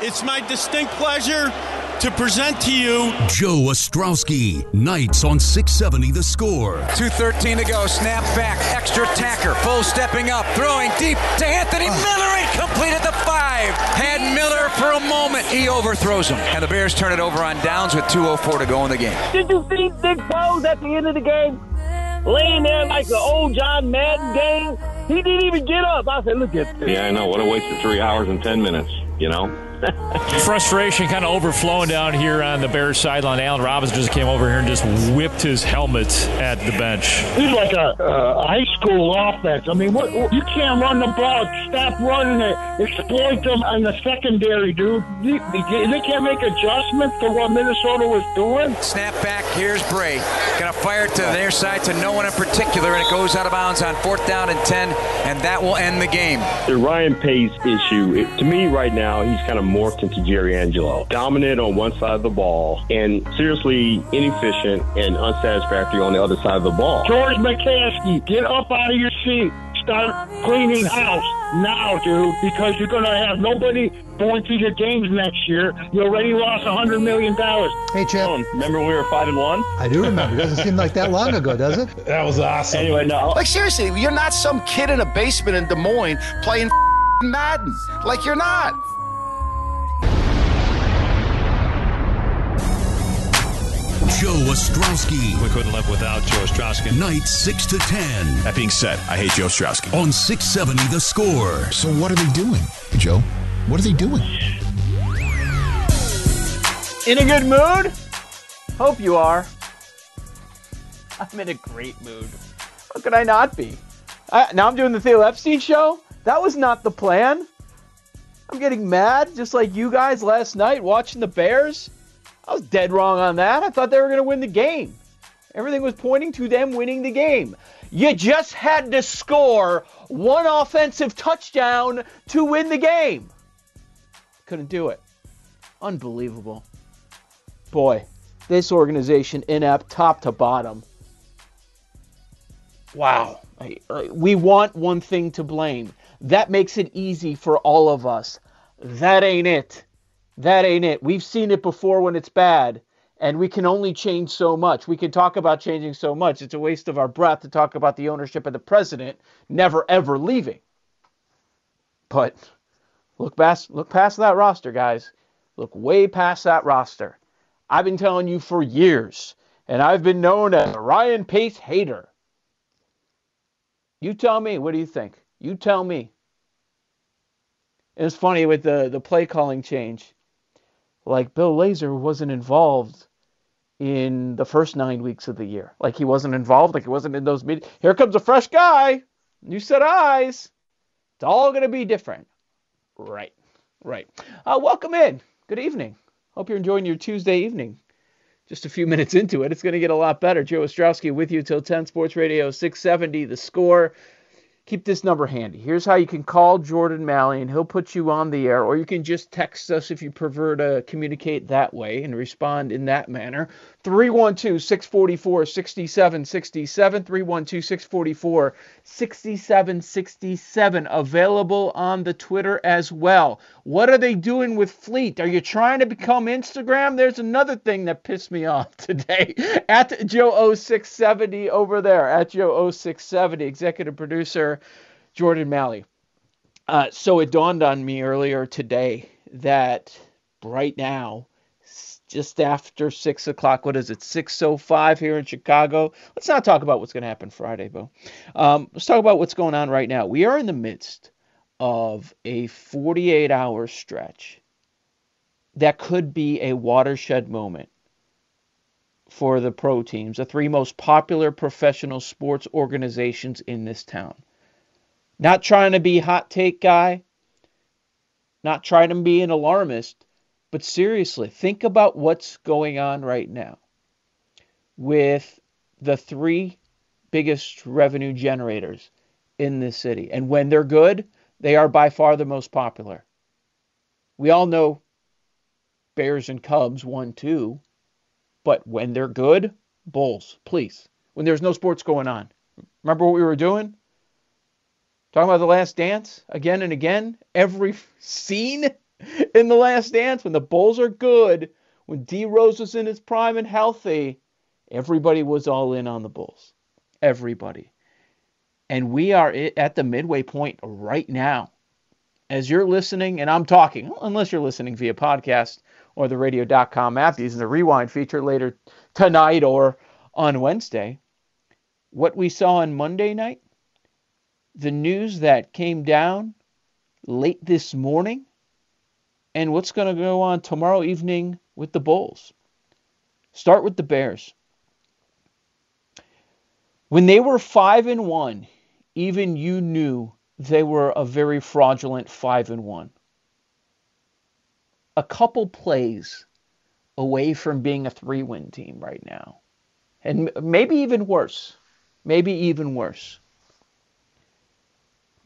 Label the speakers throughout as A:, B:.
A: It's my distinct pleasure to present to you
B: Joe Ostrowski, Nights on 670 the score.
C: 2.13 to go. Snap back. Extra tacker. Full stepping up. Throwing deep to Anthony oh. Miller. Incomplete at the five. Had Miller for a moment. He overthrows him. And the Bears turn it over on downs with 2.04 to go in the game.
D: Did you see Nick Foles at the end of the game? Laying there like the old John Madden game. He didn't even get up. I said, look at this.
E: Yeah, I know. What a waste of three hours and 10 minutes, you know?
F: Frustration kind of overflowing down here on the Bears sideline. Allen Robinson just came over here and just whipped his helmet at the bench.
G: He's like a uh, high school offense. I mean, what, you can't run the ball. Stop running it. Exploit them on the secondary, dude. They, they can't make adjustments to what Minnesota was doing.
C: Snap back. Here's Bray. Gonna fire it to their side to no one in particular, and it goes out of bounds on fourth down and 10, and that will end the game.
E: The Ryan Pace issue, it, to me right now, he's kind of morphed into Jerry Angelo. Dominant on one side of the ball and seriously inefficient and unsatisfactory on the other side of the ball.
G: George McCaskey, get up out of your seat. Start cleaning house now, dude, because you're going to have nobody going to your games next year. You already lost a $100 million.
H: Hey, Chip.
E: Oh, remember we were 5 and 1?
H: I do remember. Doesn't seem like that long ago, does it?
I: That was awesome.
E: Anyway, no.
J: Like, seriously, you're not some kid in a basement in Des Moines playing Madden. Like, you're not.
B: Joe Ostrowski.
F: We couldn't live without Joe Ostrowski.
B: Nights 6 to 10
K: That being said, I hate Joe Ostrowski.
B: on 670 the score.
L: So what are they doing, Joe? What are they doing?
M: In a good mood? Hope you are. I'm in a great mood. How could I not be? I, now I'm doing the Theo Epstein show. That was not the plan. I'm getting mad, just like you guys last night watching the Bears. I was dead wrong on that. I thought they were going to win the game. Everything was pointing to them winning the game. You just had to score one offensive touchdown to win the game. Couldn't do it. Unbelievable. Boy, this organization inept top to bottom. Wow. We want one thing to blame. That makes it easy for all of us. That ain't it. That ain't it. We've seen it before when it's bad, and we can only change so much. We can talk about changing so much. It's a waste of our breath to talk about the ownership of the president never ever leaving. But look past look past that roster, guys. Look way past that roster. I've been telling you for years, and I've been known as a Ryan Pace hater. You tell me, what do you think? You tell me. It's funny with the the play calling change. Like Bill Lazor wasn't involved in the first nine weeks of the year. Like he wasn't involved. Like he wasn't in those meetings. Here comes a fresh guy. New set eyes. It's all gonna be different. Right. Right. Uh, welcome in. Good evening. Hope you're enjoying your Tuesday evening. Just a few minutes into it, it's going to get a lot better. Joe Ostrowski with you till 10 Sports Radio 670. The score. Keep this number handy. Here's how you can call Jordan Malley and he'll put you on the air, or you can just text us if you prefer to communicate that way and respond in that manner. 312 644 6767. 312 644 6767. Available on the Twitter as well. What are they doing with Fleet? Are you trying to become Instagram? There's another thing that pissed me off today. At Joe0670 over there. At Joe0670. Executive producer Jordan Malley. Uh, so it dawned on me earlier today that right now, just after six o'clock. What is it? Six oh five here in Chicago. Let's not talk about what's going to happen Friday, Bo. Um, let's talk about what's going on right now. We are in the midst of a 48 hour stretch that could be a watershed moment for the pro teams, the three most popular professional sports organizations in this town. Not trying to be hot take guy, Not trying to be an alarmist, but seriously, think about what's going on right now with the three biggest revenue generators in this city. And when they're good, they are by far the most popular. We all know Bears and Cubs 1 2, but when they're good, Bulls, please. When there's no sports going on. Remember what we were doing? Talking about the last dance again and again. Every scene in the last dance when the Bulls are good, when D Rose was in his prime and healthy, everybody was all in on the Bulls. Everybody. And we are at the midway point right now. As you're listening, and I'm talking, unless you're listening via podcast or the radio.com app using the rewind feature later tonight or on Wednesday, what we saw on Monday night the news that came down late this morning and what's going to go on tomorrow evening with the Bulls. Start with the Bears. When they were 5 and 1, even you knew they were a very fraudulent 5 and 1. A couple plays away from being a 3-win team right now. And maybe even worse. Maybe even worse.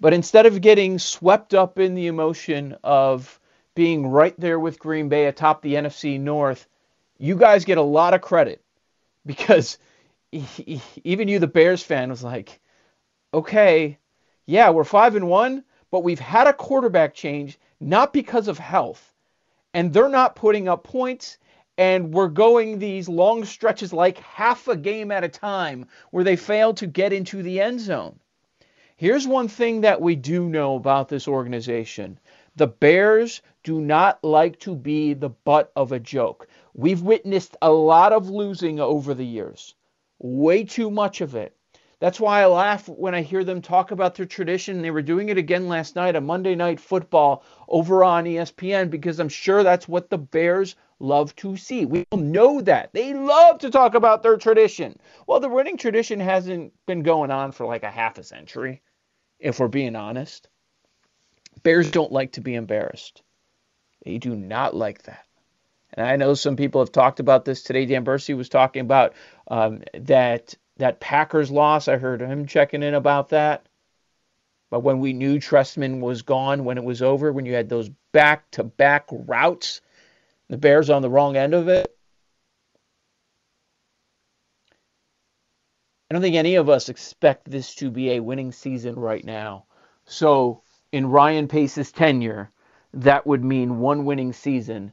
M: But instead of getting swept up in the emotion of being right there with Green Bay atop the NFC North, you guys get a lot of credit because even you, the Bears fan, was like, okay, yeah, we're five and one, but we've had a quarterback change not because of health, and they're not putting up points. And we're going these long stretches like half a game at a time where they fail to get into the end zone. Here's one thing that we do know about this organization the Bears do not like to be the butt of a joke. We've witnessed a lot of losing over the years, way too much of it. That's why I laugh when I hear them talk about their tradition. They were doing it again last night on Monday Night Football over on ESPN because I'm sure that's what the Bears love to see. We all know that. They love to talk about their tradition. Well, the winning tradition hasn't been going on for like a half a century if we're being honest. Bears don't like to be embarrassed. They do not like that. And I know some people have talked about this today. Dan Bursey was talking about um, that that Packers loss. I heard him checking in about that. But when we knew Trestman was gone, when it was over, when you had those back-to-back routes, the Bears on the wrong end of it, I don't think any of us expect this to be a winning season right now. So, in Ryan Pace's tenure, that would mean one winning season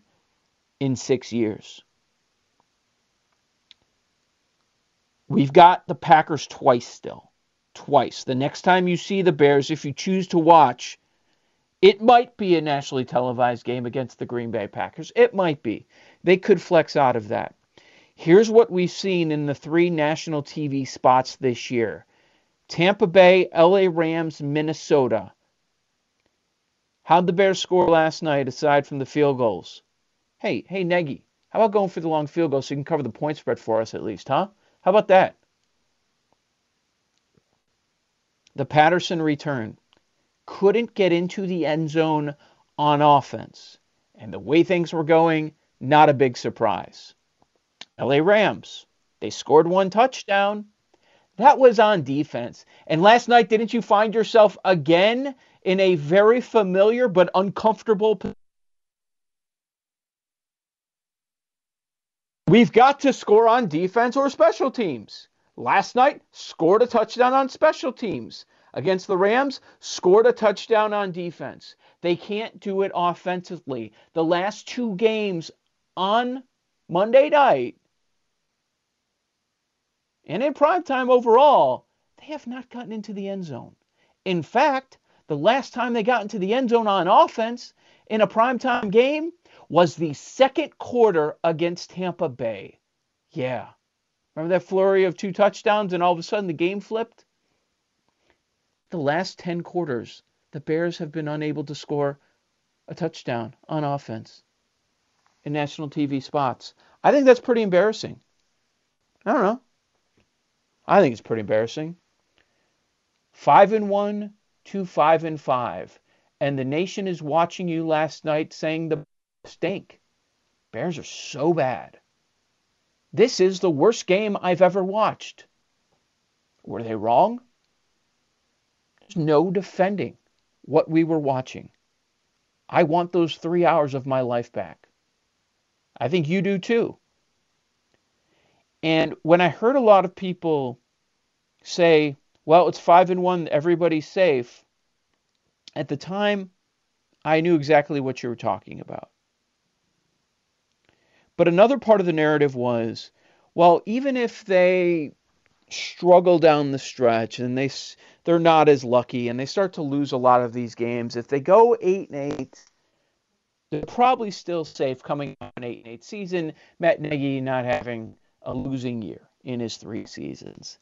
M: in six years. We've got the Packers twice still. Twice. The next time you see the Bears, if you choose to watch, it might be a nationally televised game against the Green Bay Packers. It might be. They could flex out of that. Here's what we've seen in the three national TV spots this year Tampa Bay, LA Rams, Minnesota. How'd the Bears score last night aside from the field goals? Hey, hey, Nagy, how about going for the long field goal so you can cover the point spread for us at least, huh? How about that? The Patterson return couldn't get into the end zone on offense. And the way things were going, not a big surprise. LA Rams. They scored one touchdown. That was on defense. And last night, didn't you find yourself again in a very familiar but uncomfortable position? We've got to score on defense or special teams. Last night, scored a touchdown on special teams. Against the Rams, scored a touchdown on defense. They can't do it offensively. The last two games on Monday night, and in prime time overall, they have not gotten into the end zone. In fact, the last time they got into the end zone on offense in a primetime game was the second quarter against Tampa Bay. Yeah. Remember that flurry of two touchdowns and all of a sudden the game flipped? The last 10 quarters, the Bears have been unable to score a touchdown on offense in national TV spots. I think that's pretty embarrassing. I don't know. I think it's pretty embarrassing. Five and one to five and five. and the nation is watching you last night saying the stink. Bears are so bad. This is the worst game I've ever watched. Were they wrong? There's no defending what we were watching. I want those three hours of my life back. I think you do too. And when I heard a lot of people say, well, it's five and one, everybody's safe, at the time, I knew exactly what you were talking about. But another part of the narrative was, well, even if they struggle down the stretch and they they're not as lucky and they start to lose a lot of these games, if they go 8 and 8, they're probably still safe coming on an 8 and 8 season, Matt Nagy not having a losing year in his 3 seasons.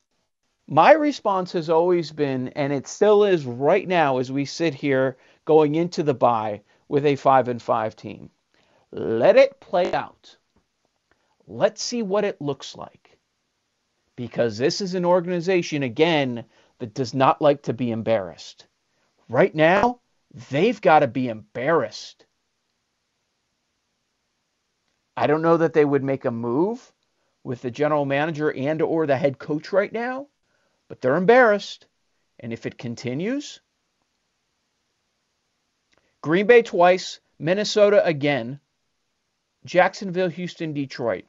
M: My response has always been and it still is right now as we sit here going into the bye with a 5 and 5 team. Let it play out. Let's see what it looks like. Because this is an organization, again, that does not like to be embarrassed. Right now, they've got to be embarrassed. I don't know that they would make a move with the general manager and or the head coach right now, but they're embarrassed. And if it continues, Green Bay twice, Minnesota again, Jacksonville, Houston, Detroit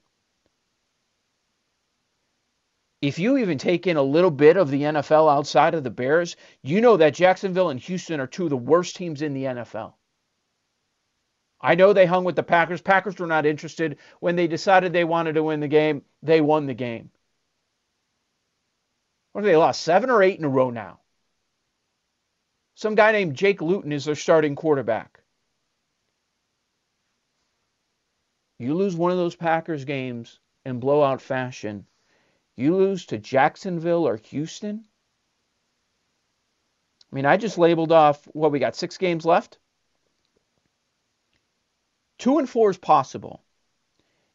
M: if you even take in a little bit of the NFL outside of the Bears, you know that Jacksonville and Houston are two of the worst teams in the NFL. I know they hung with the Packers. Packers were not interested. When they decided they wanted to win the game, they won the game. What have they lost? Seven or eight in a row now. Some guy named Jake Luton is their starting quarterback. You lose one of those Packers games in blowout fashion you lose to Jacksonville or Houston? I mean, I just labeled off what we got six games left. Two and four is possible.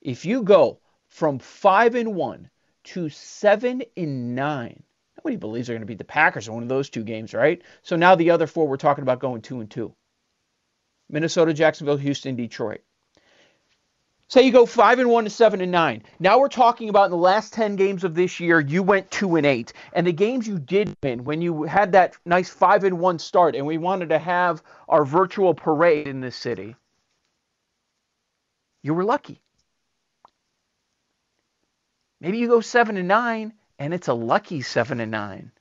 M: If you go from five and one to seven and nine, nobody believes they're going to beat the Packers in one of those two games, right? So now the other four, we're talking about going two and two. Minnesota, Jacksonville, Houston, Detroit. Say you go five and one to seven and nine. Now we're talking about in the last ten games of this year, you went two and eight, and the games you did win when you had that nice five and one start, and we wanted to have our virtual parade in this city. You were lucky. Maybe you go seven and nine, and it's a lucky seven and nine.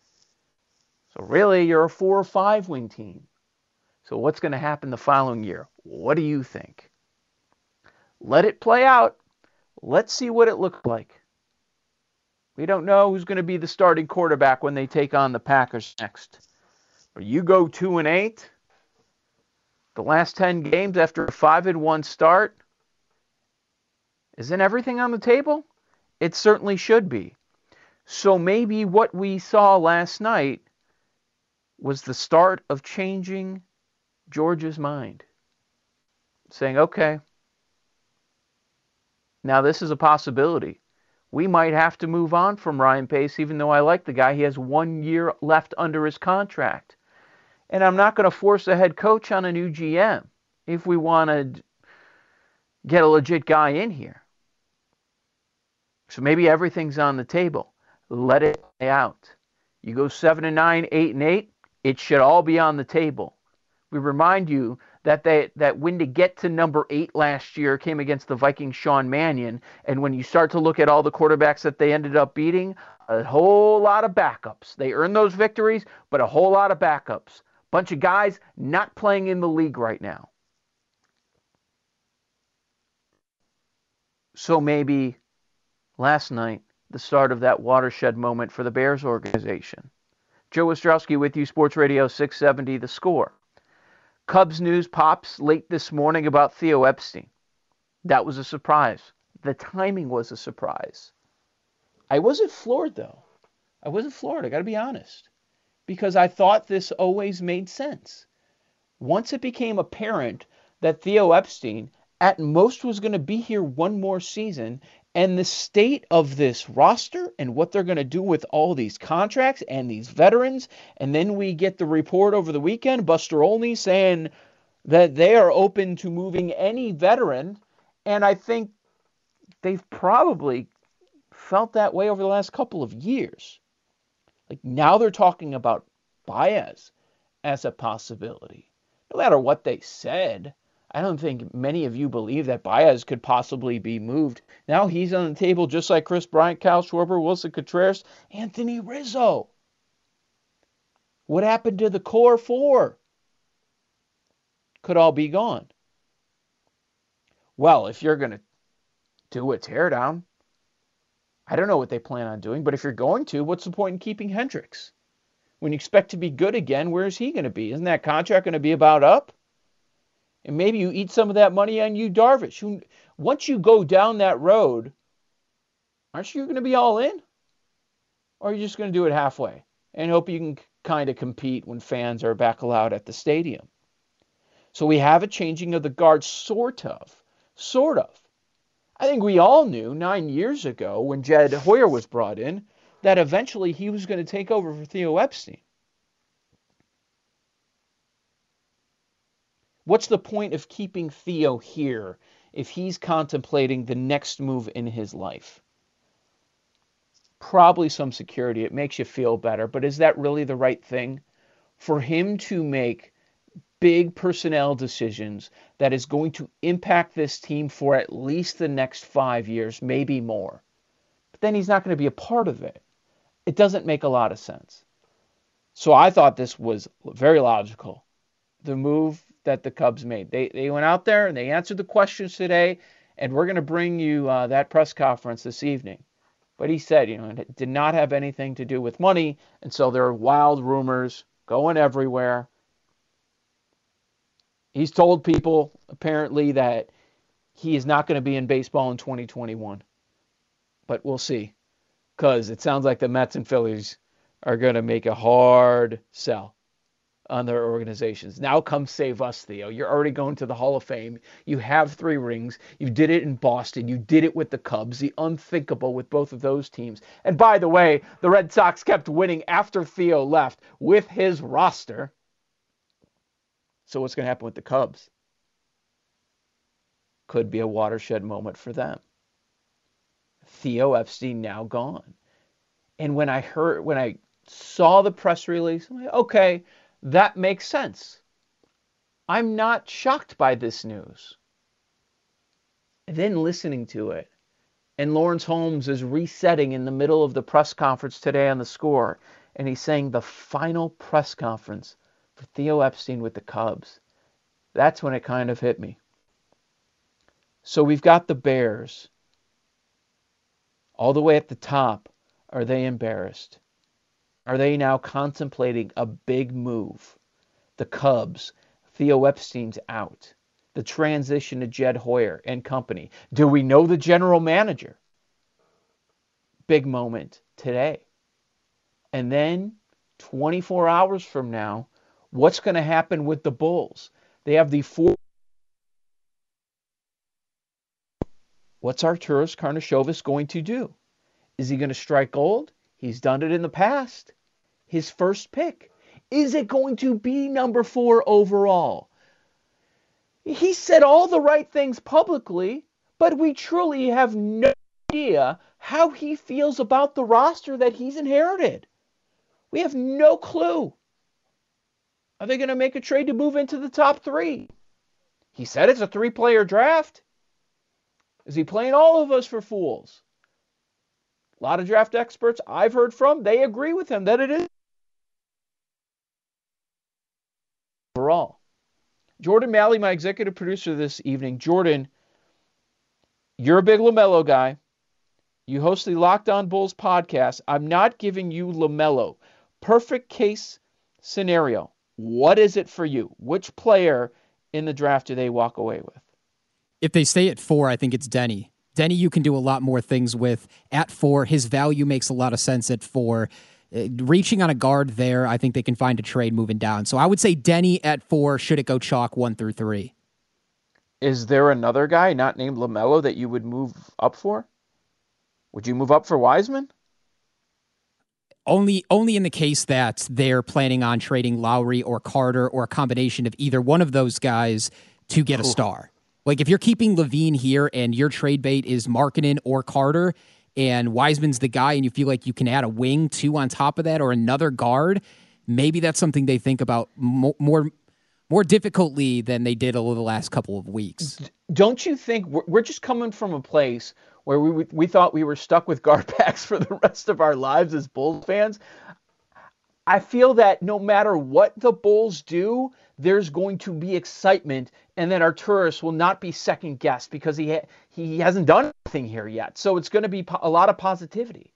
M: So really, you're a four or five win team. So what's going to happen the following year? What do you think? Let it play out. Let's see what it looks like. We don't know who's going to be the starting quarterback when they take on the Packers next. But you go 2 and 8. The last 10 games after a 5 and 1 start. Isn't everything on the table? It certainly should be. So maybe what we saw last night was the start of changing George's mind. Saying, okay, now, this is a possibility. We might have to move on from Ryan Pace, even though I like the guy. He has one year left under his contract. And I'm not going to force a head coach on a new GM if we want to get a legit guy in here. So maybe everything's on the table. Let it play out. You go 7 and 9, 8 and 8, it should all be on the table. We remind you that they that win to get to number eight last year came against the Vikings Sean Mannion. And when you start to look at all the quarterbacks that they ended up beating, a whole lot of backups. They earned those victories, but a whole lot of backups. Bunch of guys not playing in the league right now. So maybe last night, the start of that watershed moment for the Bears organization. Joe Ostrowski with you, Sports Radio 670, The Score. Cubs news pops late this morning about Theo Epstein. That was a surprise. The timing was a surprise. I wasn't floored, though. I wasn't floored, I got to be honest, because I thought this always made sense. Once it became apparent that Theo Epstein at most was going to be here one more season And the state of this roster and what they're going to do with all these contracts and these veterans. And then we get the report over the weekend, Buster Olney saying that they are open to moving any veteran. And I think they've probably felt that way over the last couple of years. Like now they're talking about Baez as a possibility. No matter what they said, I don't think many of you believe that Baez could possibly be moved. Now he's on the table just like Kris Bryant, Kyle Schwarber, Willson Contreras, Anthony Rizzo. What happened to the core four? Could all be gone. Well, if you're going to do a teardown, I don't know what they plan on doing, but if you're going to, what's the point in keeping Hendricks? When you expect to be good again, where is he going to be? Isn't that contract going to be about up? And maybe you eat some of that money on you, Darvish. Who, once you go down that road, aren't you going to be all in? Or are you just going to do it halfway and hope you can kind of compete when fans are back allowed at the stadium? So we have a changing of the guard, sort of. Sort of. I think we all knew nine years ago when Jed Hoyer was brought in that eventually he was going to take over for Theo Epstein. What's the point of keeping Theo here if he's contemplating the next move in his life? Probably some security. It makes you feel better. But is that really the right thing? For him to make big personnel decisions that is going to impact this team for at least the next five years, maybe more. But then he's not going to be a part of it. It doesn't make a lot of sense. So I thought this was very logical. The move that the Cubs made. They they went out there and they answered the questions today, and we're going to bring you uh, that press conference this evening. But he said, you know, it did not have anything to do with money, and so there are wild rumors going everywhere. He's told people apparently that he is not going to be in baseball in 2021, but we'll see, because it sounds like the Mets and Phillies are going to make a hard sell on their organizations. Now come save us, Theo. You're already going to the Hall of Fame. You have three rings. You did it in Boston. You did it with the Cubs. The unthinkable with both of those teams. And by the way, the Red Sox kept winning after Theo left with his roster. So what's going to happen with the Cubs? Could be a watershed moment for them. Theo Epstein now gone. And when I heard, when I saw the press release, I'm like, okay, that makes sense. I'm not shocked by this news. And then listening to it, and Lawrence Holmes is resetting in the middle of the press conference today on the score, and he's saying the final press conference for Theo Epstein with the Cubs. That's when it kind of hit me. So we've got the Bears. All the way at the top, are they embarrassed? Are they now contemplating a big move? The Cubs, Theo Epstein's out. The transition to Jed Hoyer and company. Do we know the general manager? Big moment today. And then 24 hours from now, what's going to happen with the Bulls? They have the four. What's Arturas Karnisovas going to do? Is he going to strike gold? He's done it in the past his first pick? Is it going to be number four overall? He said all the right things publicly, but we truly have no idea how he feels about the roster that he's inherited. We have no clue. Are they going to make a trade to move into the top three? He said it's a three player draft. Is he playing all of us for fools? A lot of draft experts I've heard from, they agree with him that it is overall. Jordan Malley, my executive producer this evening. Jordan, you're a big LaMelo guy. You host the Locked On Bulls podcast. I'm not giving you LaMelo. Perfect case scenario. What is it for you? Which player in the draft do they walk away with?
I: If they stay at four, I think it's Deni. Deni, you can do a lot more things with at four. His value makes a lot of sense at four. Uh, reaching on a guard there, I think they can find a trade moving down. So I would say Deni at four. Should it go chalk one through three?
M: Is there another guy not named LaMelo that you would move up for? Would you move up for Wiseman?
I: Only, only in the case that they're planning on trading Lauri or Carter or a combination of either one of those guys to get a star. Like if you're keeping LaVine here and your trade bait is Markkanen or Carter, and Wiseman's the guy, and you feel like you can add a wing two on top of that or another guard, maybe that's something they think about more more, more difficultly than they did over the last couple of weeks.
M: Don't you think we're, we're just coming from a place where we we thought we were stuck with guard packs for the rest of our lives as Bulls fans? I feel that no matter what the Bulls do, there's going to be excitement, and that Arturas will not be second guessed because he ha- he hasn't done anything here yet. So it's going to be po- a lot of positivity.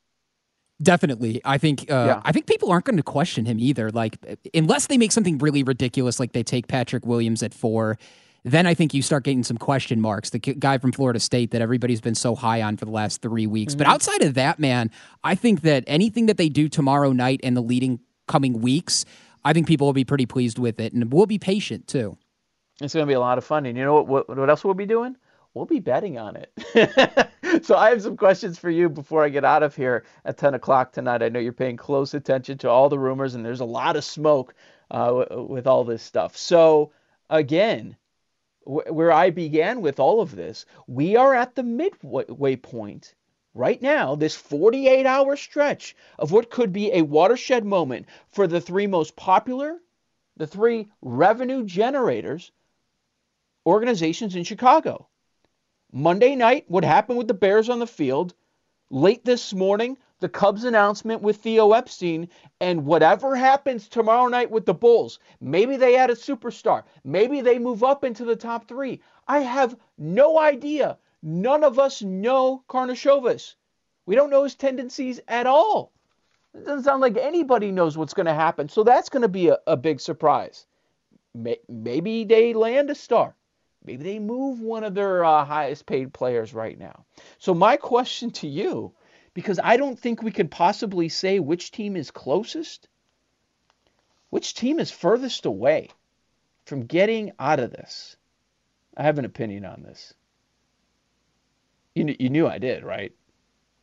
I: Definitely, I think. Uh,
M: Yeah.
I: I think people aren't going to question him either. Like, unless they make something really ridiculous, like they take Patrick Williams at four, then I think you start getting some question marks. The guy from Florida State that everybody's been so high on for the last three weeks. But
M: Mhm.
I: outside of that, man, I think that anything that they do tomorrow night and the leading coming weeks, I think people will be pretty pleased with it, and we'll be patient too.
M: It's going to be a lot of fun. And you know what, what, what else we'll be doing? We'll be betting on it. so I have some questions for you before I get out of here at 10 o'clock tonight. I know you're paying close attention to all the rumors, and there's a lot of smoke uh, with all this stuff. So, again, wh- where I began with all of this, we are at the midway point right now, this 48 hour stretch of what could be a watershed moment for the three most popular, the three revenue generators organizations in Chicago. Monday night, what happened with the Bears on the field. Late this morning, the Cubs announcement with Theo Epstein, and whatever happens tomorrow night with the Bulls, maybe they add a superstar, maybe they move up into the top three. I have no idea. None of us know Karnisovas. We don't know his tendencies at all. It doesn't sound like anybody knows what's going to happen. So that's going to be a, a big surprise. May, maybe they land a star. Maybe they move one of their uh, highest paid players right now. So, my question to you, because I don't think we can possibly say which team is closest, which team is furthest away from getting out of this? I have an opinion on this. You, kn- you knew I did, right?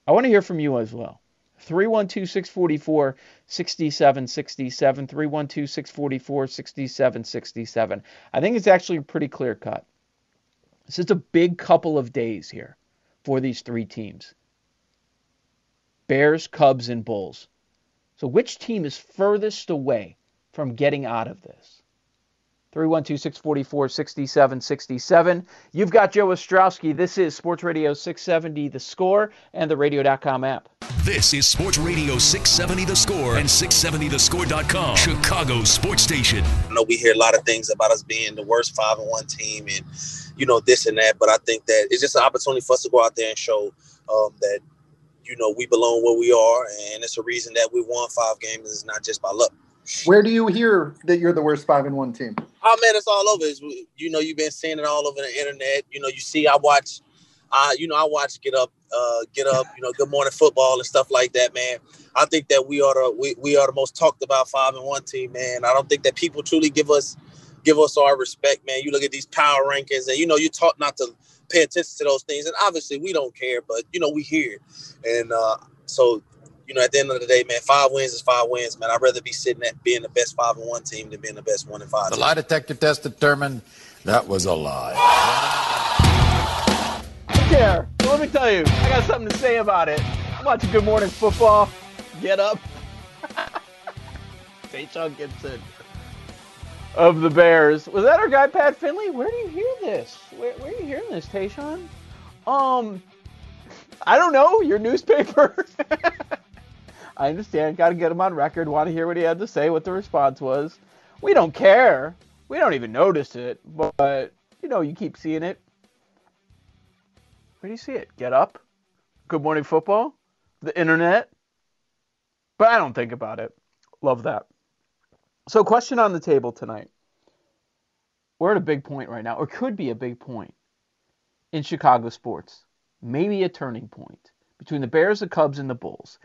M: I want to hear from you as well. 312 644 6767. 312 644 6767. I think it's actually pretty clear cut. This is a big couple of days here for these three teams Bears, Cubs, and Bulls. So, which team is furthest away from getting out of this? 312 644 6767. You've got Joe Ostrowski. This is Sports Radio 670 The Score and the radio.com app.
B: This is Sports Radio 670 The Score and 670thescore.com, Chicago Sports Station.
N: I know we hear a lot of things about us being the worst five and one team and you know this and that, but I think that it's just an opportunity for us to go out there and show um, that you know we belong where we are, and it's a reason that we won five games. It's not just by luck.
O: Where do you hear that you're the worst five and one team?
N: Oh man, it's all over. It's, you know, you've been seeing it all over the internet. You know, you see, I watch, uh, you know, I watch Get Up, uh, Get Up, you know, Good Morning Football and stuff like that, man. I think that we are the we, we are the most talked about five and one team, man. I don't think that people truly give us give us our respect, man. You look at these power rankings, and you know, you taught not to pay attention to those things, and obviously we don't care, but you know, we hear, and uh, so you know, at the end of the day, man, five wins is five wins, man. I'd rather be sitting at being the best five and one team than being the best one and five.
P: The
N: team.
P: lie detector test determined that was a lie.
M: care. Well, let me tell you, I got something to say about it. I'm watching Good Morning Football. Get up. Tashaun Gipson of the Bears. Was that our guy Pat Finley? Where do you hear this? Where, where are you hearing this, Tayshawn? Um, I don't know. Your newspaper. I understand. Got to get him on record. Want to hear what he had to say. What the response was. We don't care. We don't even notice it. But you know, you keep seeing it. Where do you see it? Get up. Good Morning Football. The internet. But I don't think about it. Love that. So, question on the table tonight. We're at a big point right now, or could be a big point in Chicago sports. Maybe a turning point between the Bears, the Cubs, and the Bulls.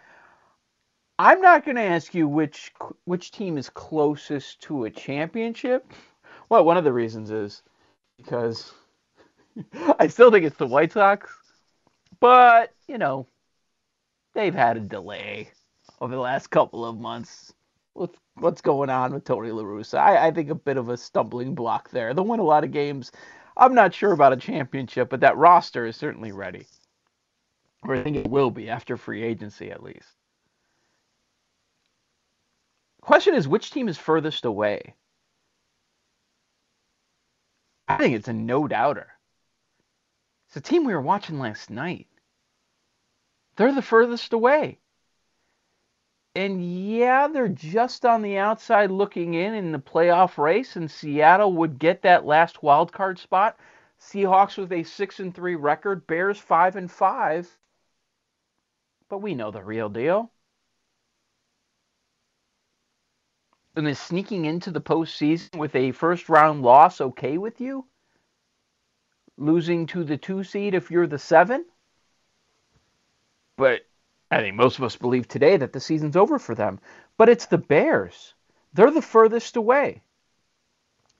M: I'm not going to ask you which which team is closest to a championship. Well, one of the reasons is because I still think it's the White Sox, but you know, they've had a delay over the last couple of months with what's going on with Tony La Russa. I, I think a bit of a stumbling block there. They'll win a lot of games. I'm not sure about a championship, but that roster is certainly ready. Or I think it will be after free agency at least. Question is which team is furthest away? I think it's a no doubter. It's the team we were watching last night. They're the furthest away. And yeah, they're just on the outside looking in in the playoff race, and Seattle would get that last wild card spot. Seahawks with a six and three record, Bears five and five. But we know the real deal. And is sneaking into the postseason with a first round loss okay with you? Losing to the two seed if you're the seven? But I think most of us believe today that the season's over for them. But it's the Bears. They're the furthest away.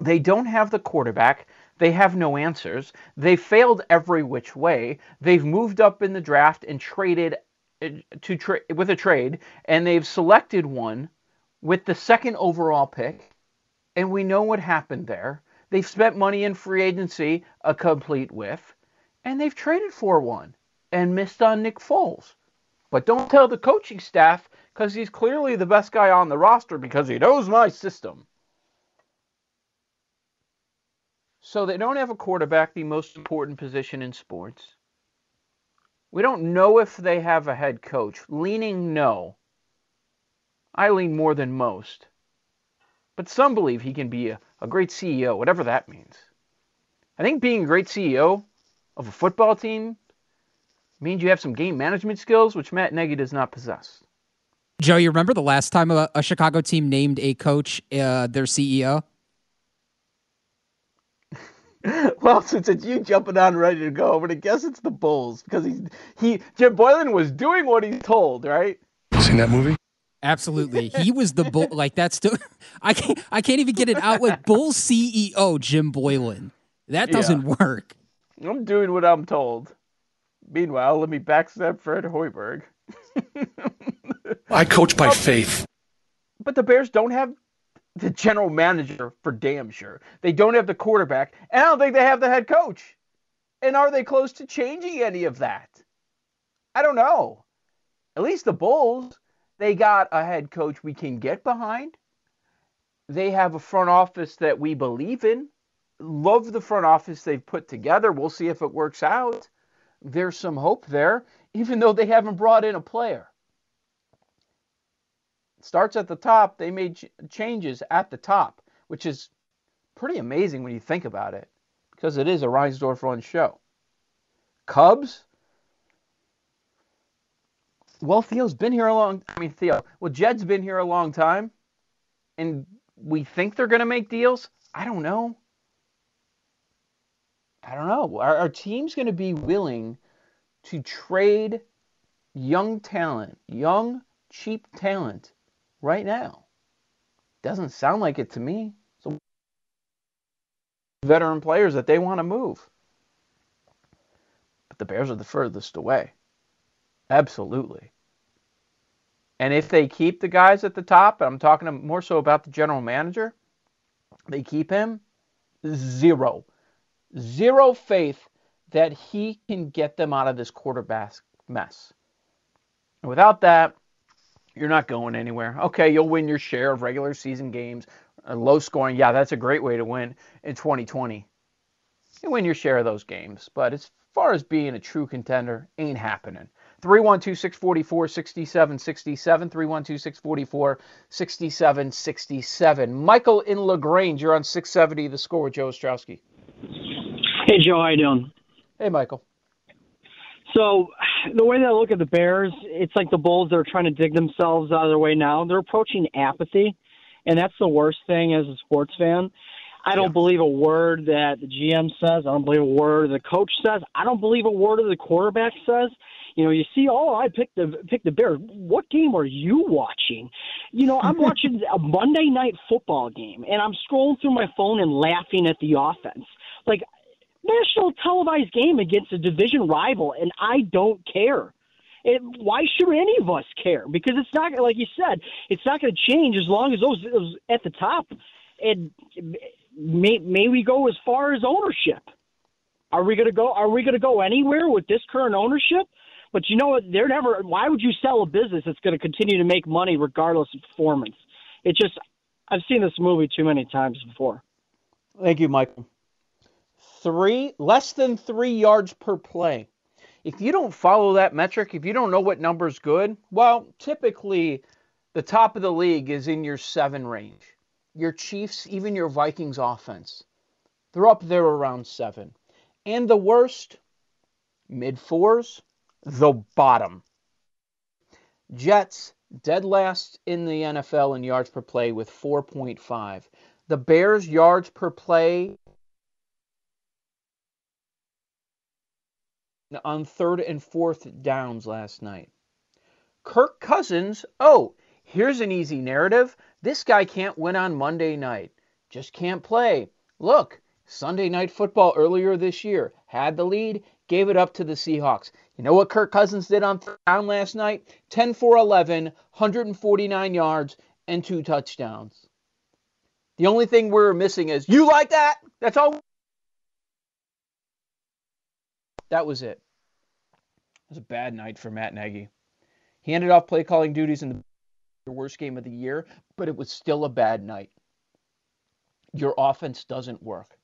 M: They don't have the quarterback. They have no answers. They failed every which way. They've moved up in the draft and traded uh, to tra- with a trade, and they've selected one with the second overall pick. And we know what happened there. They've spent money in free agency, a complete whiff, and they've traded for one and missed on Nick Foles. But don't tell the coaching staff because he's clearly the best guy on the roster because he knows my system. So they don't have a quarterback, the most important position in sports. We don't know if they have a head coach. Leaning no. I lean more than most. But some believe he can be a, a great CEO, whatever that means. I think being a great CEO of a football team means you have some game management skills, which Matt Nagy does not possess.
I: Joe, you remember the last time a, a Chicago team named a coach uh, their CEO?
M: well, since it's you jumping on ready to go, but I'm gonna guess it's the Bulls because he he Jim Boylan was doing what he's told, right?
K: Seen that movie?
I: Absolutely, he was the bull. Like that's still, I can't I can't even get it out. Like bull CEO Jim Boylan. that doesn't yeah. work.
M: I'm doing what I'm told. Meanwhile, let me backstab Fred Hoiberg.
K: I coach by oh. faith.
M: But the Bears don't have the general manager for damn sure. They don't have the quarterback, and I don't think they have the head coach. And are they close to changing any of that? I don't know. At least the Bulls, they got a head coach we can get behind. They have a front office that we believe in. Love the front office they've put together. We'll see if it works out there's some hope there, even though they haven't brought in a player. Starts at the top. They made ch- changes at the top, which is pretty amazing when you think about it, because it is a Reinsdorf run show. Cubs. Well, Theo's been here a long. I mean, Theo. Well, Jed's been here a long time, and we think they're going to make deals. I don't know. I don't know. Are, teams going to be willing to trade young talent, young, cheap talent right now? Doesn't sound like it to me. So, veteran players that they want to move. But the Bears are the furthest away. Absolutely. And if they keep the guys at the top, I'm talking more so about the general manager, they keep him, zero zero faith that he can get them out of this quarterback mess. Without that, you're not going anywhere. Okay, you'll win your share of regular season games, uh, low scoring. Yeah, that's a great way to win in 2020. You win your share of those games, but as far as being a true contender, ain't happening. 312 644 6767. 312 644 6767. Michael in LaGrange, you're on 670 the score with Joe Ostrowski.
Q: Hey, Joe, how you doing?
M: Hey, Michael.
Q: So, the way that I look at the Bears, it's like the Bulls that are trying to dig themselves out of their way now. They're approaching apathy, and that's the worst thing as a sports fan. I don't yeah. believe a word that the GM says. I don't believe a word the coach says. I don't believe a word that the quarterback says. You know, you see, oh, I picked the picked the Bears. What game are you watching? You know, I'm watching a Monday night football game, and I'm scrolling through my phone and laughing at the offense. Like national televised game against a division rival, and I don't care. It, why should any of us care? Because it's not like you said, it's not going to change as long as those, those at the top. And may, may we go as far as ownership? Are we going to go? Are we going to go anywhere with this current ownership? But you know what? They're never. Why would you sell a business that's going to continue to make money regardless of performance? It just. I've seen this movie too many times before.
M: Thank you, Michael. Three less than three yards per play. If you don't follow that metric, if you don't know what number's good, well, typically the top of the league is in your seven range. Your Chiefs, even your Vikings offense, they're up there around seven. And the worst, mid fours, the bottom. Jets, dead last in the NFL in yards per play with 4.5. The Bears' yards per play on third and fourth downs last night. Kirk Cousins, oh, here's an easy narrative. This guy can't win on Monday night. Just can't play. Look, Sunday night football earlier this year had the lead, gave it up to the Seahawks. You know what Kirk Cousins did on down last night? 10 for 11, 149 yards, and two touchdowns. The only thing we're missing is you like that? That's all. That was it. It was a bad night for Matt Nagy. He handed off play calling duties in the worst game of the year, but it was still a bad night. Your offense doesn't work.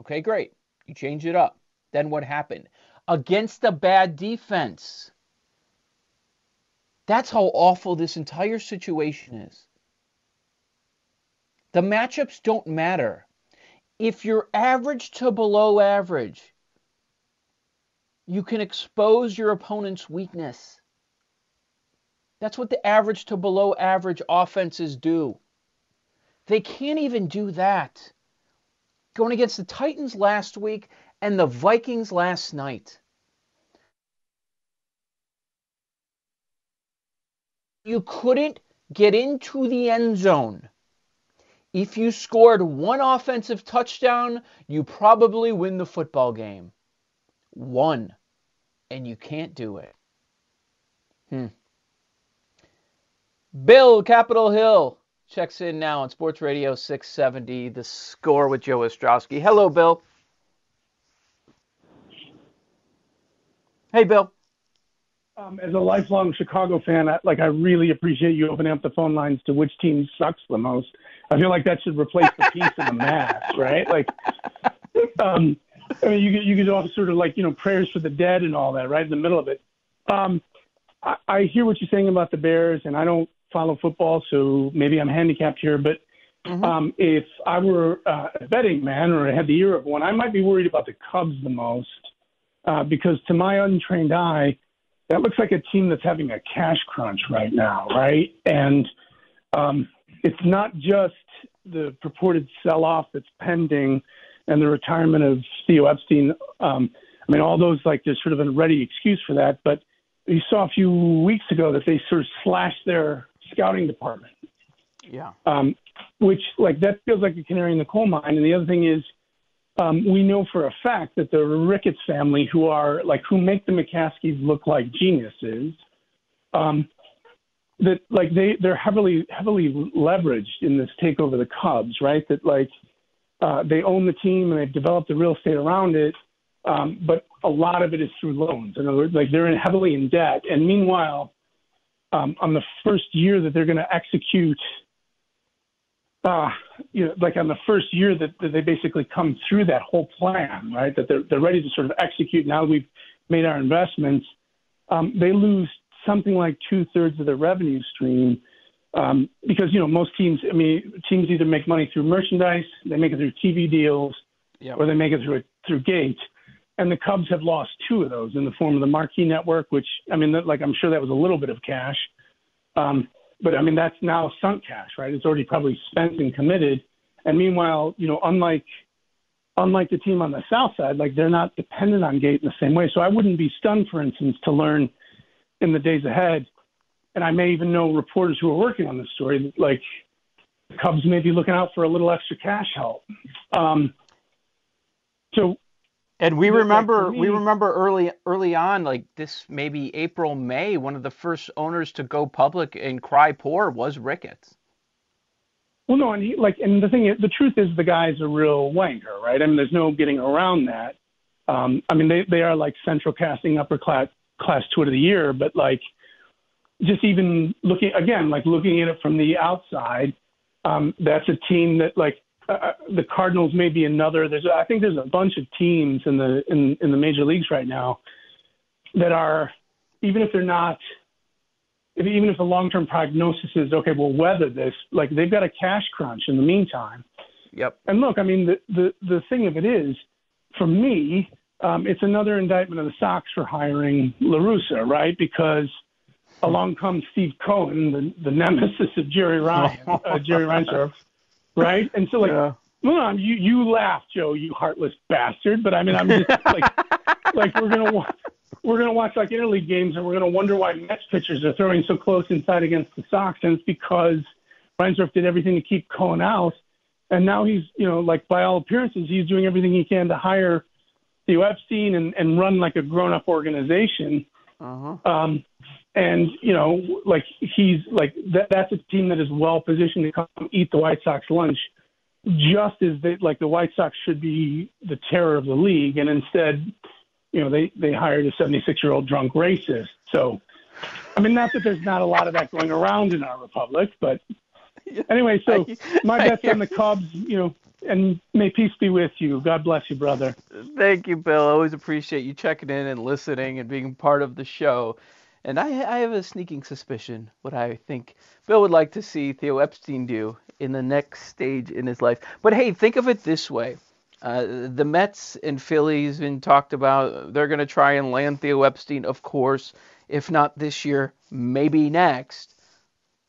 M: Okay, great. You change it up. Then what happened? Against a bad defense. That's how awful this entire situation is. The matchups don't matter. If you're average to below average, you can expose your opponent's weakness. That's what the average to below average offenses do. They can't even do that. Going against the Titans last week and the Vikings last night. You couldn't get into the end zone. If you scored one offensive touchdown, you probably win the football game. One. And you can't do it. Hmm. Bill, Capitol Hill, checks in now on Sports Radio 670, the score with Joe Ostrowski. Hello, Bill. Hey, Bill.
R: Um, as a lifelong Chicago fan, I, like I really appreciate you opening up the phone lines to which team sucks the most. I feel like that should replace the peace and the mass, right? Like, um, I mean, you could you could offer sort of like you know prayers for the dead and all that, right in the middle of it. Um, I, I hear what you're saying about the Bears, and I don't follow football, so maybe I'm handicapped here. But mm-hmm. um, if I were uh, a betting man or had the ear of one, I might be worried about the Cubs the most uh, because to my untrained eye, that looks like a team that's having a cash crunch right now, right? And um, it's not just the purported sell-off that's pending and the retirement of Theo Epstein. Um, I mean, all those like there's sort of a ready excuse for that, but you saw a few weeks ago that they sort of slashed their scouting department.
M: Yeah.
R: Um, which like that feels like a canary in the coal mine. And the other thing is, um, we know for a fact that the Ricketts family, who are like who make the McCaskeys look like geniuses, um, that like they they're heavily heavily leveraged in this takeover of the Cubs, right? That like uh, they own the team and they've developed the real estate around it, um, but a lot of it is through loans. In other words, like they're in heavily in debt, and meanwhile, um, on the first year that they're going to execute uh, you know, like on the first year that, that they basically come through that whole plan, right? That they're they're ready to sort of execute. Now we've made our investments. Um, they lose something like two thirds of their revenue stream um, because you know most teams. I mean, teams either make money through merchandise, they make it through TV deals, yep. or they make it through through gate. And the Cubs have lost two of those in the form of the Marquee Network, which I mean, like I'm sure that was a little bit of cash. Um, but I mean, that's now sunk cash, right? It's already probably spent and committed. And meanwhile, you know, unlike unlike the team on the south side, like they're not dependent on Gate in the same way. So I wouldn't be stunned, for instance, to learn in the days ahead. And I may even know reporters who are working on this story, like the Cubs may be looking out for a little extra cash help. Um, so
M: And we
R: But, like,
M: remember we remember early early on, like this maybe April May, one of the first owners to go public and cry poor was Ricketts.
R: Well, no, and he like, and the thing is, the truth is, the guy's a real wanker, right? I mean, there's no getting around that. Um, I mean, they they are like central casting upper class class tweet of the year, but like, just even looking again, like looking at it from the outside, um, that's a team that like uh, the Cardinals may be another. There's I think there's a bunch of teams in the in in the major leagues right now that are even if they're not if, even if the long term prognosis is okay, we'll weather this, like they've got a cash crunch in the meantime.
M: Yep.
R: And look, I mean, the the the thing of it is, for me, um, it's another indictment of the Sox for hiring La Russa, right? Because along comes Steve Cohen, the, the nemesis of Jerry Ryan, uh, Jerry Reinsdorf, right? And so, like, well, no, you you laugh, Joe, you heartless bastard. But I mean, I'm just like, like we're gonna wa- we're gonna watch like interleague games, and we're gonna wonder why Mets pitchers are throwing so close inside against the Sox, and it's because Reinsdorf did everything to keep Cohen out, and now he's, you know, like by all appearances, he's doing everything he can to hire Theo Epstein and and run like a grown up organization.
M: Uh-huh.
R: Um, and you know, like he's like that. That's a team that is well positioned to come eat the White Sox lunch, just as they like the White Sox should be the terror of the league, and instead, you know, they they hired a 76 year old drunk racist. So, I mean, not that there's not a lot of that going around in our republic, but anyway. So my bet's on the Cubs. You know, and may peace be with you. God bless you, brother.
M: Thank you, Bill. I always appreciate you checking in and listening and being part of the show. And I, I have a sneaking suspicion what I think Bill would like to see Theo Epstein do in the next stage in his life. But hey, think of it this way. Uh, the Mets and Phillies have been talked about. They're going to try and land Theo Epstein, of course. If not this year, maybe next.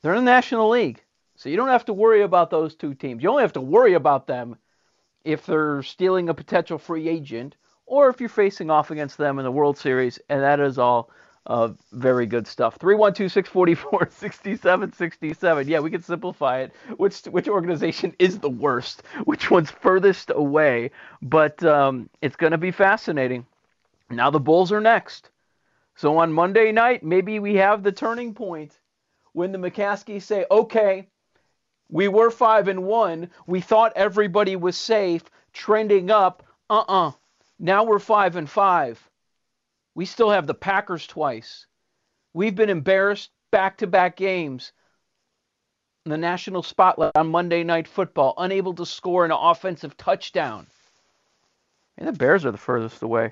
M: They're in the National League. So you don't have to worry about those two teams. You only have to worry about them if they're stealing a potential free agent or if you're facing off against them in the World Series, and that is all uh, very good stuff. 312 644 6767. Yeah, we can simplify it. Which, which organization is the worst? Which one's furthest away? But um, it's going to be fascinating. Now the Bulls are next. So on Monday night, maybe we have the turning point when the McCaskeys say, okay, we were five and one. We thought everybody was safe, trending up. Uh-uh. Now we're five and five. We still have the Packers twice. We've been embarrassed back-to-back games. In the national spotlight on Monday Night Football, unable to score an offensive touchdown. And the Bears are the furthest away.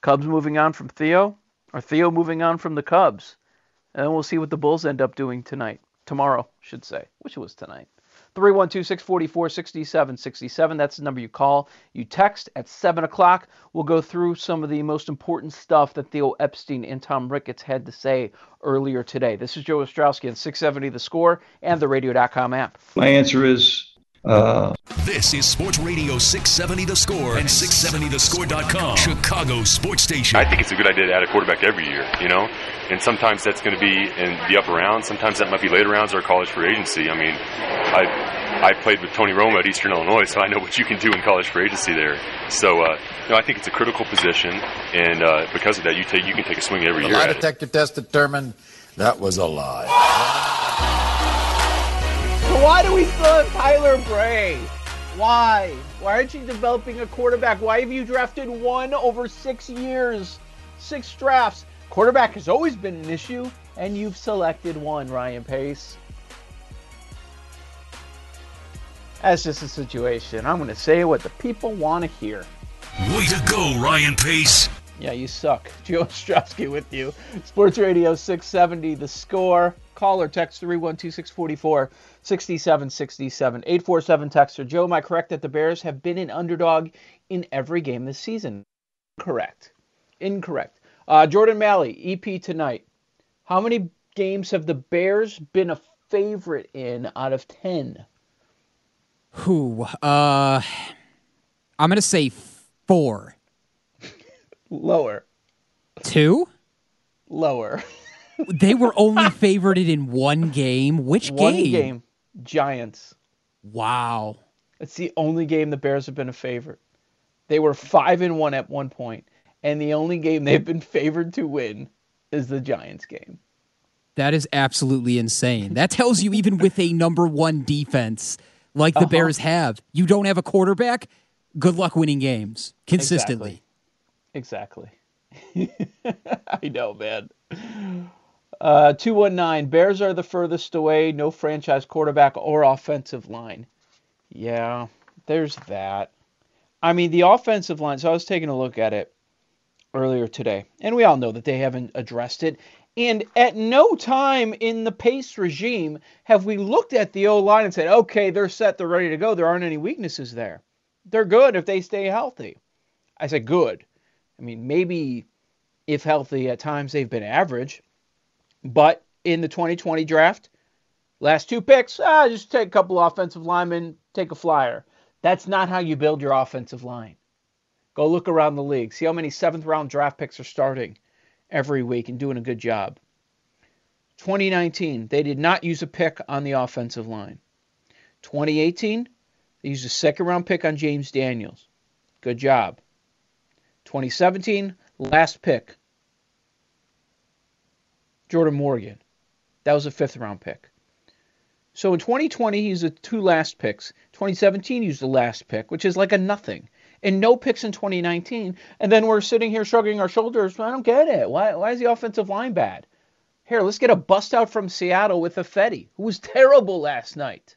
M: Cubs moving on from Theo, or Theo moving on from the Cubs. And we'll see what the Bulls end up doing tonight. Tomorrow, should say. Wish it was tonight. 312 644 6767. That's the number you call. You text at 7 o'clock. We'll go through some of the most important stuff that Theo Epstein and Tom Ricketts had to say earlier today. This is Joe Ostrowski on 670 The Score and the radio.com app.
S: My answer is uh,
B: This is Sports Radio 670 The Score and 670thescore.com. Chicago Sports Station.
T: I think it's a good idea to add a quarterback every year, you know? And sometimes that's going to be in the upper rounds. Sometimes that might be later rounds or college free agency. I mean, I I played with Tony Romo at Eastern Illinois, so I know what you can do in college free agency there. So, uh, you know, I think it's a critical position, and uh, because of that, you take you can take a swing every
P: The
T: year
P: lie
T: at it.
P: detector test determined that was a lie.
M: Why do we still have Tyler Bray? Why? Why aren't you developing a quarterback? Why have you drafted one over six years? Six drafts. Quarterback has always been an issue, and you've selected one, Ryan Pace. That's just a situation. I'm going to say what the people want to hear.
B: Way to go, Ryan Pace.
M: Yeah, you suck. Joe Ostrowski with you. Sports Radio 670, the score. Call or text 312 644 6767. 847 texter. Joe, am I correct that the Bears have been an underdog in every game this season? Correct. Incorrect. Uh, Jordan Malley, EP tonight. How many games have the Bears been a favorite in out of 10?
I: Who? Uh, I'm gonna say four.
M: Lower.
I: Two?
M: Lower.
I: they were only favored in one game. Which
M: One
I: game?
M: game. Giants.
I: Wow.
M: It's the only game the Bears have been a favorite. They were five and one at one point, and the only game they've been favored to win is the Giants game.
I: That is absolutely insane. That tells you even with a number one defense like the
M: Uh-huh.
I: Bears have, you don't have a quarterback. Good luck winning games consistently.
M: Exactly. I know, man. Uh, 219 Bears are the furthest away. No franchise quarterback or offensive line. Yeah, there's that. I mean, the offensive line. So I was taking a look at it earlier today, and we all know that they haven't addressed it. And at no time in the Pace regime have we looked at the O line and said, okay, they're set, they're ready to go. There aren't any weaknesses there. They're good if they stay healthy. I said good. I mean, maybe if healthy at times they've been average, but in the 2020 draft, last two picks, ah, just take a couple offensive linemen, take a flyer. That's not how you build your offensive line. Go look around the league. See how many seventh round draft picks are starting every week and doing a good job. 2019, they did not use a pick on the offensive line. 2018, they used a second round pick on James Daniels. Good job. 2017, last pick. Jordan Morgan. That was a fifth round pick. So in 2020, he's the two last picks. 2017 he used the last pick, which is like a nothing. And no picks in 2019. And then we're sitting here shrugging our shoulders. I don't get it. Why, why is the offensive line bad? Here, let's get a bust out from Seattle with Ifedi, who was terrible last night.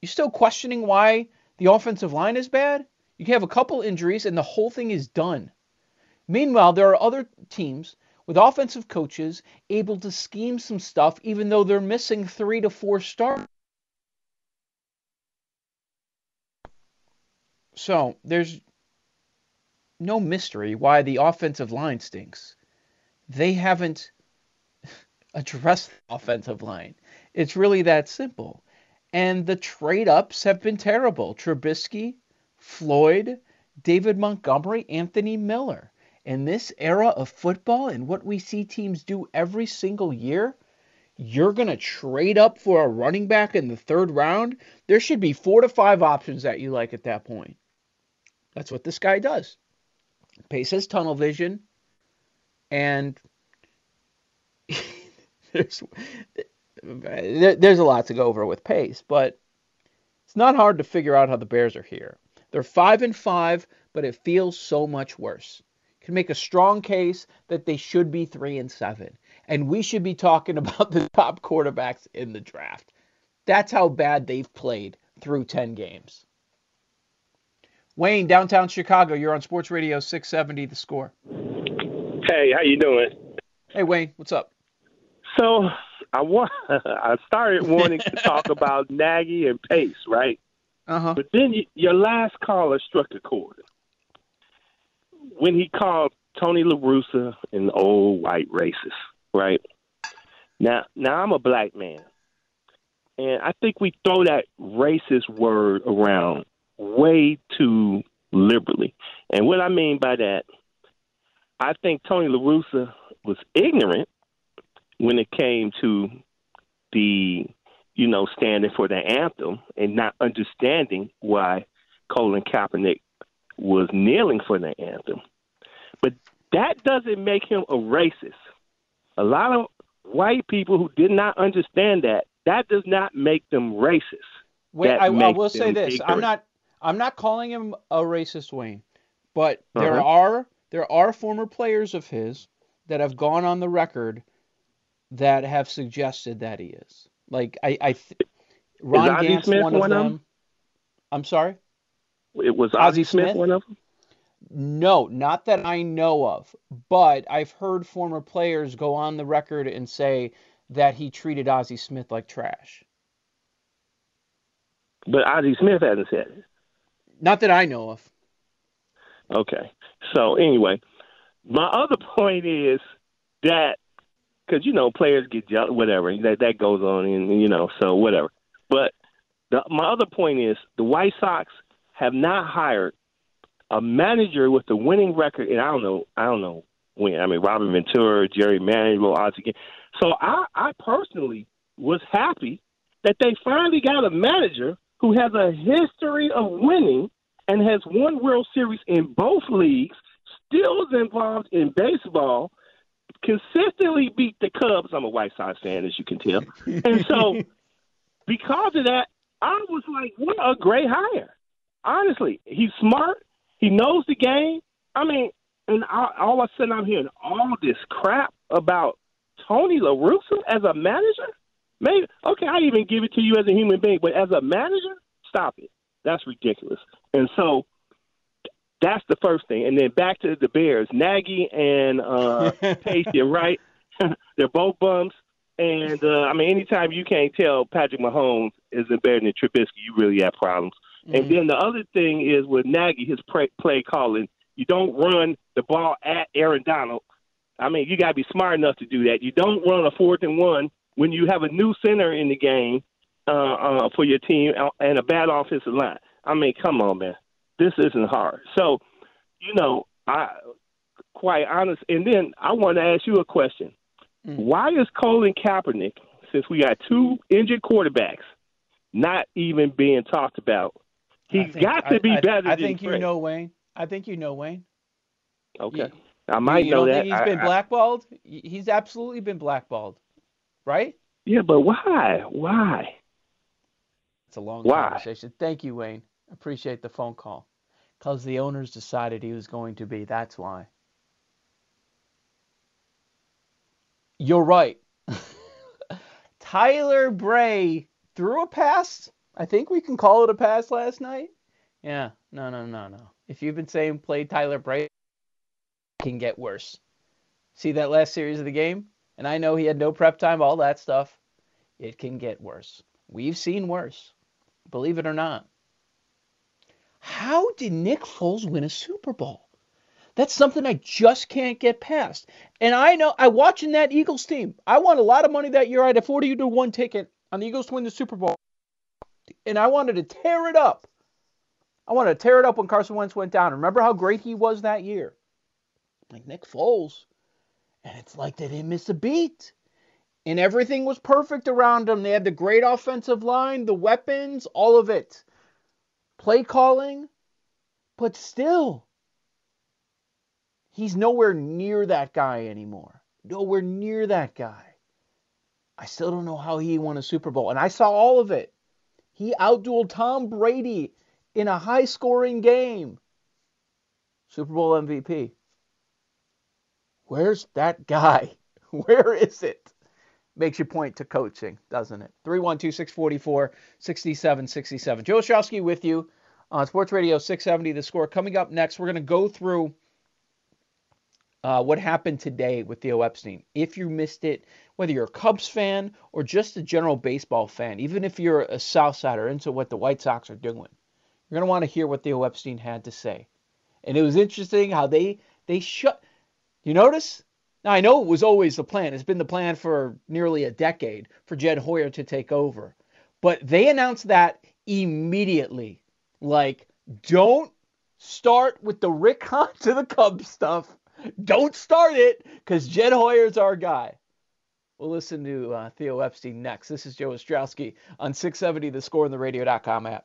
M: You still questioning why the offensive line is bad? You can have a couple injuries and the whole thing is done. Meanwhile, there are other teams with offensive coaches able to scheme some stuff even though they're missing three to four stars. So there's no mystery why the offensive line stinks. They haven't addressed the offensive line. It's really that simple. And the trade ups have been terrible. Trubisky, Floyd, David Montgomery, Anthony Miller. In this era of football and what we see teams do every single year, you're going to trade up for a running back in the third round. There should be four to five options that you like at that point. That's what this guy does. Pace has tunnel vision, and there's there's a lot to go over with Pace, but it's not hard to figure out how the Bears are here. They're five and five, but it feels so much worse. Can make a strong case that they should be three and seven, and we should be talking about the top quarterbacks in the draft. That's how bad they've played through ten games. Wayne, downtown Chicago, you're on Sports Radio 670 The Score.
U: Hey, how you doing?
M: Hey Wayne, what's up?
U: So I want I started wanting to talk about Nagy and Pace, right?
M: Uh-huh.
U: But then y- your last caller struck a chord when he called Tony La Russa an old white racist, right? Now, now I'm a black man, and I think we throw that racist word around way too liberally. And what I mean by that, I think Tony La Russa was ignorant when it came to the, you know, standing for the anthem and not understanding why Colin Kaepernick was kneeling for the anthem. But that doesn't make him a racist. A lot of white people who did not understand that, that does not make them racist.
M: Wait, I, I will say this: I'm not, I'm not calling him a racist, Wayne, but there
U: Uh-huh.
M: are there are former players of his that have gone on the record that have suggested that he is. Like I, I th- Ron
U: Smith
M: one of
U: one of
M: them.
U: them?
M: I'm sorry.
U: It was
M: Ozzy,
U: Ozzie Smith,
M: Smith?
U: one of them.
M: No, not that I know of, but I've heard former players go on the record and say that he treated Ozzie Smith like trash.
U: But Ozzie Smith hasn't said it.
M: Not that I know of.
U: Okay. So anyway, my other point is that because you know players get jealous, whatever that that goes on, and you know so whatever. But the, my other point is the White Sox have not hired a manager with a winning record, and I don't know, I don't know when. I mean, Robin Ventura, Jerry Manuel, Ozzie. So I, I personally was happy that they finally got a manager who has a history of winning and has won World Series in both leagues, still is involved in baseball, consistently beat the Cubs. I'm a White Sox fan, as you can tell. And so, because of that, I was like, what a great hire. Honestly, he's smart. He knows the game. I mean, and I, all of a sudden I'm hearing all this crap about Tony La Russa as a manager. Maybe okay, I even give it to you as a human being, but as a manager, stop it. That's ridiculous. And so that's the first thing. And then back to the Bears, Nagy and uh Payton, right? They're both bums. And uh, I mean, anytime you can't tell Patrick Mahomes isn't better than Trubisky, you really have problems. Mm-hmm. And then the other thing is with Nagy, his play, play calling. You don't run the ball at Aaron Donald. I mean, you got to be smart enough to do that. You don't run a fourth and one when you have a new center in the game uh, uh, for your team and a bad offensive line. I mean, come on, man. This isn't hard. So, you know, I quite honest. And then I want to ask you a question. Mm. Why is Colin Kaepernick, since we got two injured quarterbacks, not even being talked about? He's think, got to be
M: I,
U: better.
M: I think you know Wayne. I think you know Wayne.
U: Okay. You, I might
M: you
U: know that.
M: He's been blackballed. He's absolutely been blackballed, right?
U: Yeah, but why? Why?
M: It's a long
U: why?
M: conversation. Thank you, Wayne. Appreciate the phone call. Because the owners decided he was going to be. That's why. You're right. Tyler Bray threw a pass. I think we can call it a pass last night. Yeah, no, no, no, no. If you've been saying play Tyler Bray, can get worse. See that last series of the game? And I know he had no prep time, all that stuff. It can get worse. We've seen worse. Believe it or not. How did Nick Foles win a Super Bowl? That's something I just can't get past. And I know I watching that Eagles team. I won a lot of money that year. I had a 40 to 1 ticket on the Eagles to win the Super Bowl. And I wanted to tear it up. I wanted to tear it up when Carson Wentz went down. Remember how great he was that year? like Nick Foles. And it's like they didn't miss a beat. And everything was perfect around them. They had the great offensive line, the weapons, all of it. Play calling. But still, he's nowhere near that guy anymore. Nowhere near that guy. I still don't know how he won a Super Bowl. And I saw all of it. He outdueled Tom Brady in a high scoring game. Super Bowl MVP. Where's that guy? Where is it? Makes you point to coaching, doesn't it? 312 644 6767. Joe Ostrowski with you on Sports Radio 670. The score coming up next. We're going to go through uh, what happened today with Theo Epstein. If you missed it, whether you're a Cubs fan or just a general baseball fan, even if you're a Southsider into what the White Sox are doing, you're going to want to hear what Theo Epstein had to say. And it was interesting how they they shut you notice? Now, I know it was always the plan. It's been the plan for nearly a decade for Jed Hoyer to take over. But they announced that immediately. Like, don't start with the Rick Hahn to the Cubs stuff. Don't start it because Jed Hoyer's our guy. We'll listen to uh, Theo Epstein next. This is Joe Ostrowski on 670 The Score and the Radio.com app.